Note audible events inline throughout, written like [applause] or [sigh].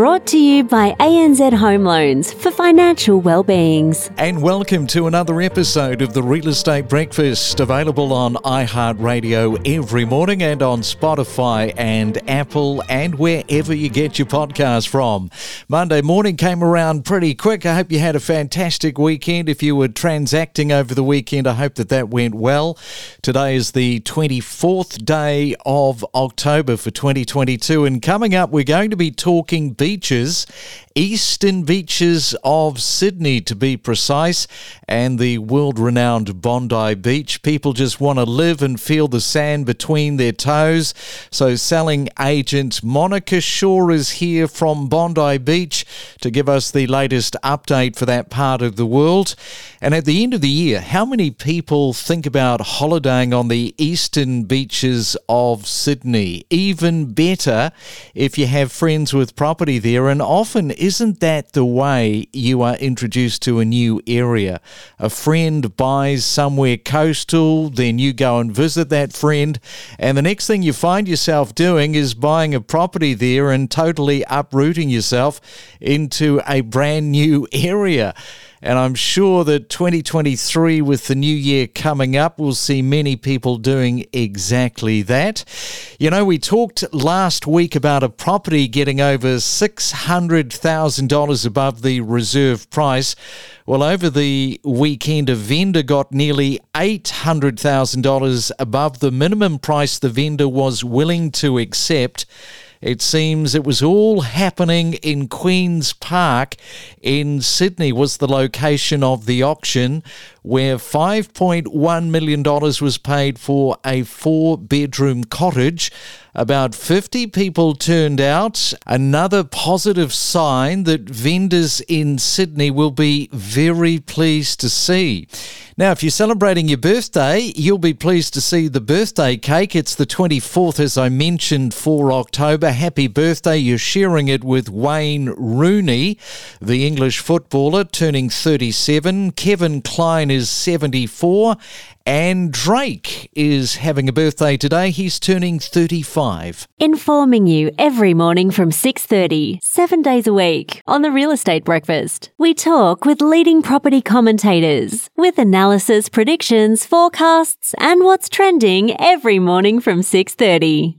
brought to you by ANZ Home Loans for financial well-beings. And welcome to another episode of the Real Estate Breakfast, available on iHeartRadio every morning and on Spotify and Apple and wherever you get your podcast from. Monday morning came around pretty quick. I hope you had a fantastic weekend. If you were transacting over the weekend, I hope that that went well. Today is the 24th day of October for 2022 and coming up, we're going to be talking beaches, eastern beaches of Sydney to be precise, and the world renowned Bondi Beach. People just want to live and feel the sand between their toes. So, selling agent Monica Shor is here from Bondi Beach to give us the latest update for that part of the world. And at the end of the year, how many people think about holidaying on the eastern beaches of Sydney? Even better, if you have friends with property there. And often, isn't that the way you are introduced to a new area? A friend buys somewhere coastal, then you go and visit that friend, and the next thing you find yourself doing is buying a property there and totally uprooting yourself into a brand new [laughs] area. And I'm sure that 2023, with the new year coming up, we'll see many people doing exactly that. You know, we talked last week about a property getting over $600,000 above the reserve price. Well, over the weekend, a vendor got nearly $800,000 above the minimum price the vendor was willing to accept. It seems it was all happening in Queen's Park in Sydney was the location of the auction where $5.1 million was paid for a four bedroom cottage. About 50 people turned out. Another positive sign that vendors in Sydney will be very pleased to see. Now, if you're celebrating your birthday, you'll be pleased to see the birthday cake. It's the 24th, as I mentioned, for October. Happy birthday. You're sharing it with Wayne Rooney, the English footballer, turning 37. Kevin Kline is 74. And Drake is having a birthday today. He's turning 35. Informing you every morning from 6:30, 7 days a week on the Real Estate Breakfast. We talk with leading property commentators with analysis, predictions, forecasts, and what's trending every morning from 6:30.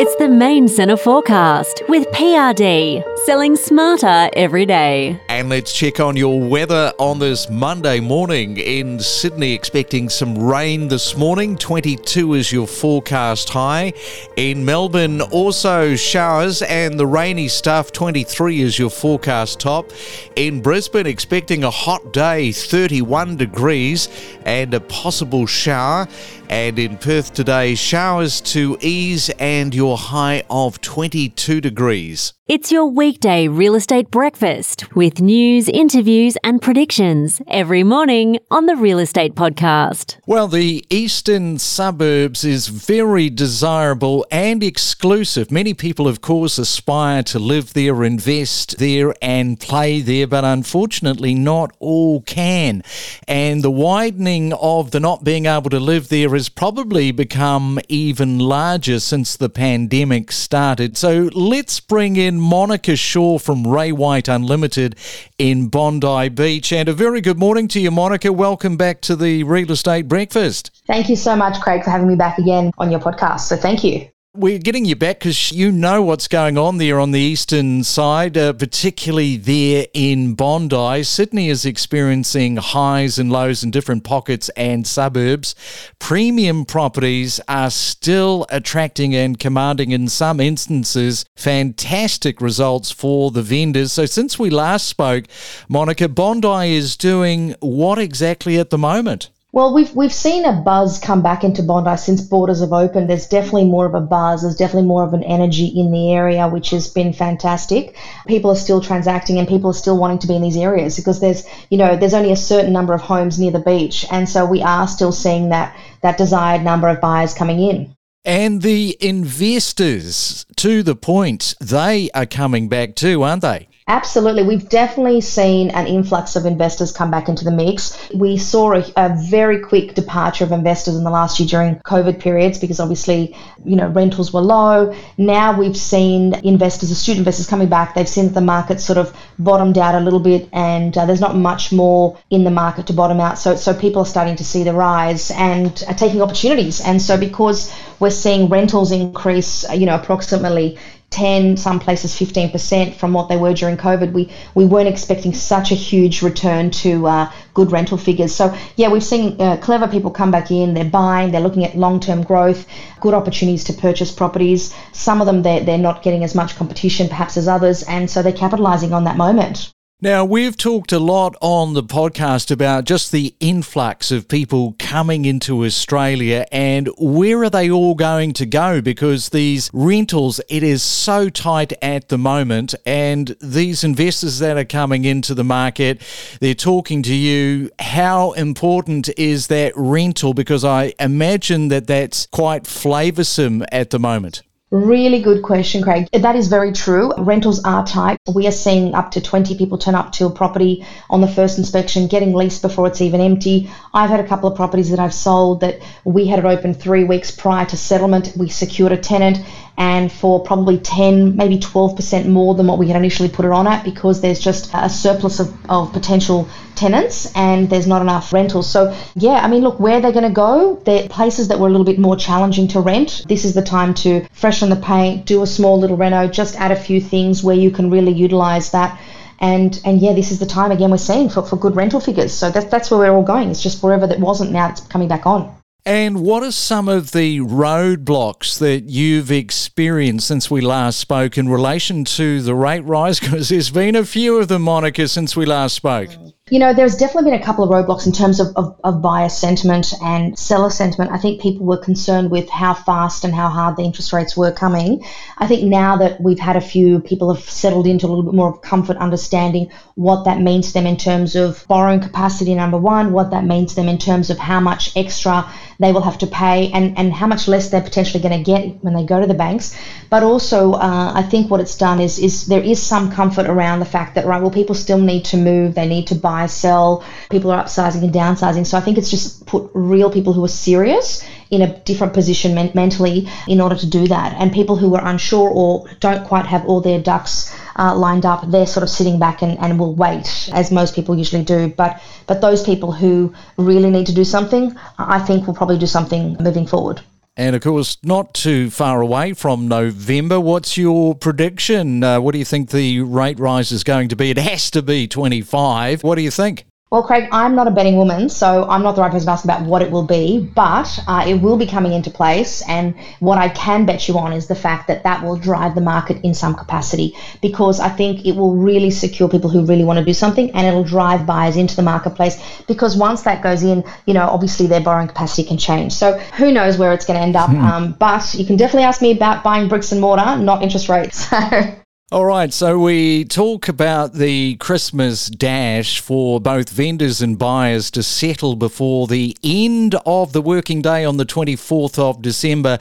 It's the main centre forecast with PRD, selling smarter every day. And let's check on your weather on this Monday morning in Sydney. Expecting some rain this morning. 22 is your forecast high. In Melbourne, also showers and the rainy stuff. 23 is your forecast top. In Brisbane, expecting a hot day, 31 degrees, and a possible shower. And in Perth today, showers to ease and your high of 22 degrees. It's your weekday real estate breakfast with news, interviews, and predictions every morning on the Real Estate Podcast. Well, the eastern suburbs is very desirable and exclusive. Many people, of course, aspire to live there, invest there, and play there, but unfortunately, not all can. And the widening of the not being able to live there has probably become even larger since the pandemic started. So let's bring in Monica Shor from Ray White Unlimited in Bondi Beach. And a very good morning to you, Monica. Welcome back to the Real Estate Breakfast. Thank you so much, Craig, for having me back again on your podcast. So thank you we're getting you back because you know what's going on there on the eastern side, uh, particularly there in Bondi. Sydney is experiencing highs and lows in different pockets and suburbs. Premium properties are still attracting and commanding, in some instances, fantastic results for the vendors. So, since we last spoke, Monica, Bondi is doing what exactly at the moment? Well, we've we've seen a buzz come back into Bondi since borders have opened. There's definitely more of a buzz. There's definitely more of an energy in the area, which has been fantastic. People are still transacting, and people are still wanting to be in these areas because there's you know there's only a certain number of homes near the beach, and so we are still seeing that that desired number of buyers coming in. And the investors, to the point, they are coming back too, aren't they? Absolutely. We've definitely seen an influx of investors come back into the mix. We saw a, a, very quick departure of investors in the last year during COVID periods because obviously, you know, rentals were low. Now we've seen investors, student investors coming back. They've seen that the market sort of bottomed out a little bit and uh, there's not much more in the market to bottom out. So, so people are starting to see the rise and are taking opportunities. And so because we're seeing rentals increase, you know, approximately 10, some places 15% from what they were during COVID. We we weren't expecting such a huge return to uh, good rental figures. So yeah, we've seen uh, clever people come back in. They're buying. They're looking at long-term growth, good opportunities to purchase properties. Some of them they're they're not getting as much competition perhaps as others, and so they're capitalising on that moment. Now, we've talked a lot on the podcast about just the influx of people coming into Australia and where are they all going to go because these rentals, it is so tight at the moment. And these investors that are coming into the market, they're talking to you. How important is that rental? Because I imagine that that's quite flavoursome at the moment. Really good question, Craig. That is very true. Rentals are tight. We are seeing up to 20 people turn up to a property on the first inspection, getting leased before it's even empty. I've had a couple of properties that I've sold that we had it open three weeks prior to settlement. We secured a tenant and for probably 10, maybe 12% more than what we had initially put it on at because there's just a surplus of, of potential tenants and there's not enough rentals. So, yeah, I mean, look, where they're going to go, they're places that were a little bit more challenging to rent. This is the time to freshen the paint, do a small little reno, just add a few things where you can really utilize that and and yeah, this is the time again we're seeing for, for good rental figures. So that's that's where we're all going. It's just wherever that wasn't now it's coming back on. And what are some of the roadblocks that you've experienced since we last spoke in relation to the rate rise? [laughs] Because there's been a few of them, Monica, since we last spoke. Uh, You know, there's definitely been a couple of roadblocks in terms of, of, of, buyer sentiment and seller sentiment. I think people were concerned with how fast and how hard the interest rates were coming. I think now that we've had a few, people have settled into a little bit more of comfort understanding what that means to them in terms of borrowing capacity, number one, what that means to them in terms of how much extra they will have to pay and, and how much less they're potentially going to get when they go to the banks. But also, uh, I think what it's done is, is there is some comfort around the fact that, right, well, people still need to move, they need to buy buy, sell. People are upsizing and downsizing. So I think it's just put real people who are serious in a different position men- mentally in order to do that. And people who are unsure or don't quite have all their ducks uh, lined up, they're sort of sitting back and, and will wait, as most people usually do. But but those people who really need to do something, I think will probably do something moving forward. And of course, not too far away from November. What's your prediction? Uh, what do you think the rate rise is going to be? It has to be 25. What do you think? Well, Craig, I'm not a betting woman, so I'm not the right person to ask about what it will be, but uh, it will be coming into place. And what I can bet you on is the fact that that will drive the market in some capacity because I think it will really secure people who really want to do something and it'll drive buyers into the marketplace because once that goes in, you know, obviously their borrowing capacity can change. So who knows where it's going to end up. Hmm. Um, but you can definitely ask me about buying bricks and mortar, not interest rates. [laughs] All right, so we talk about the Christmas dash for both vendors and buyers to settle before the end of the working day on the 24th of December.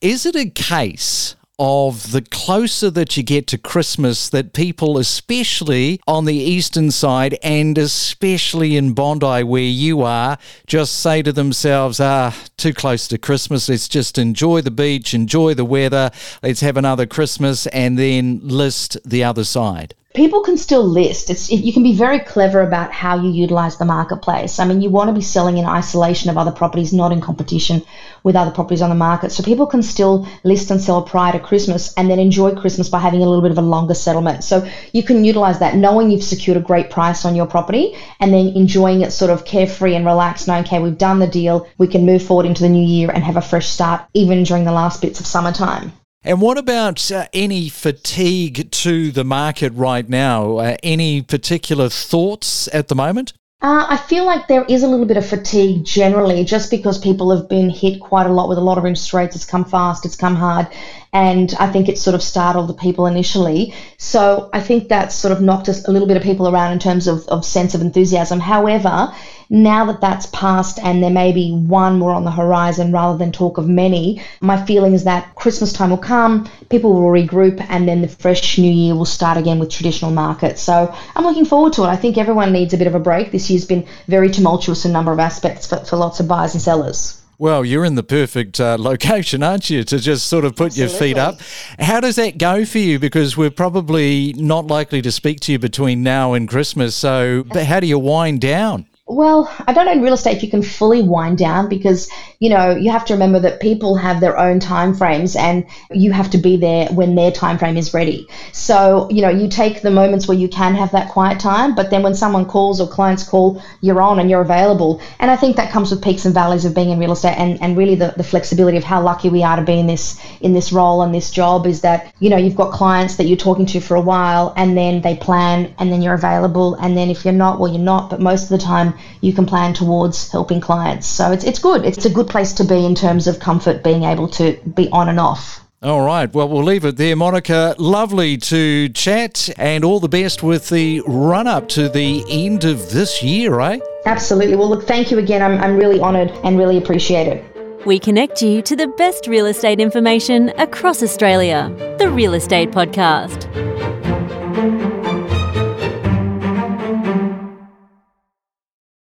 Is it a case of the closer that you get to Christmas, that people, especially on the eastern side and especially in Bondi where you are, just say to themselves, ah, too close to Christmas. Let's just enjoy the beach, enjoy the weather. Let's have another Christmas and then list the other side people can still list. It's you can be very clever about how you utilize the marketplace. I mean, you want to be selling in isolation of other properties, not in competition with other properties on the market. So people can still list and sell prior to Christmas and then enjoy Christmas by having a little bit of a longer settlement. So you can utilize that knowing you've secured a great price on your property and then enjoying it sort of carefree and relaxed, knowing, okay, we've done the deal, we can move forward into the new year and have a fresh start even during the last bits of summertime. And what about uh, any fatigue to the market right now? Uh, any particular thoughts at the moment? Uh, I feel like there is a little bit of fatigue generally, just because people have been hit quite a lot with a lot of interest rates. It's come fast, it's come hard, and I think it sort of startled the people initially. So I think that's sort of knocked us a little bit of people around in terms of, of sense of enthusiasm. However, now that that's passed and there may be one more on the horizon rather than talk of many, my feeling is that Christmas time will come, people will regroup, and then the fresh new year will start again with traditional markets. So I'm looking forward to it. I think everyone needs a bit of a break. This year's been very tumultuous in a number of aspects for, for lots of buyers and sellers. Well, you're in the perfect uh, [laughs] location, aren't you, to just sort of put Absolutely. your feet up. How does that go for you? Because we're probably not likely to speak to you between now and Christmas. So, how do you wind down? Well, I don't know in real estate if you can fully wind down because, you know, you have to remember that people have their own time frames and you have to be there when their time frame is ready. So, you know, you take the moments where you can have that quiet time, but then when someone calls or clients call, you're on and you're available. And I think that comes with peaks and valleys of being in real estate and, and really the, the flexibility of how lucky we are to be in this in this role and this job is that, you know, you've got clients that you're talking to for a while and then they plan and then you're available and then if you're not, well you're not, but most of the time you can plan towards helping clients. So it's, it's good. It's a good place to be in terms of comfort, being able to be on and off. All right. Well, we'll leave it there, Monica. Lovely to chat and all the best with the run up to the end of this year, eh? Absolutely. Well, look, thank you again. I'm, I'm really honoured and really appreciate it. We connect you to the best real estate information across Australia. The Real Estate Podcast.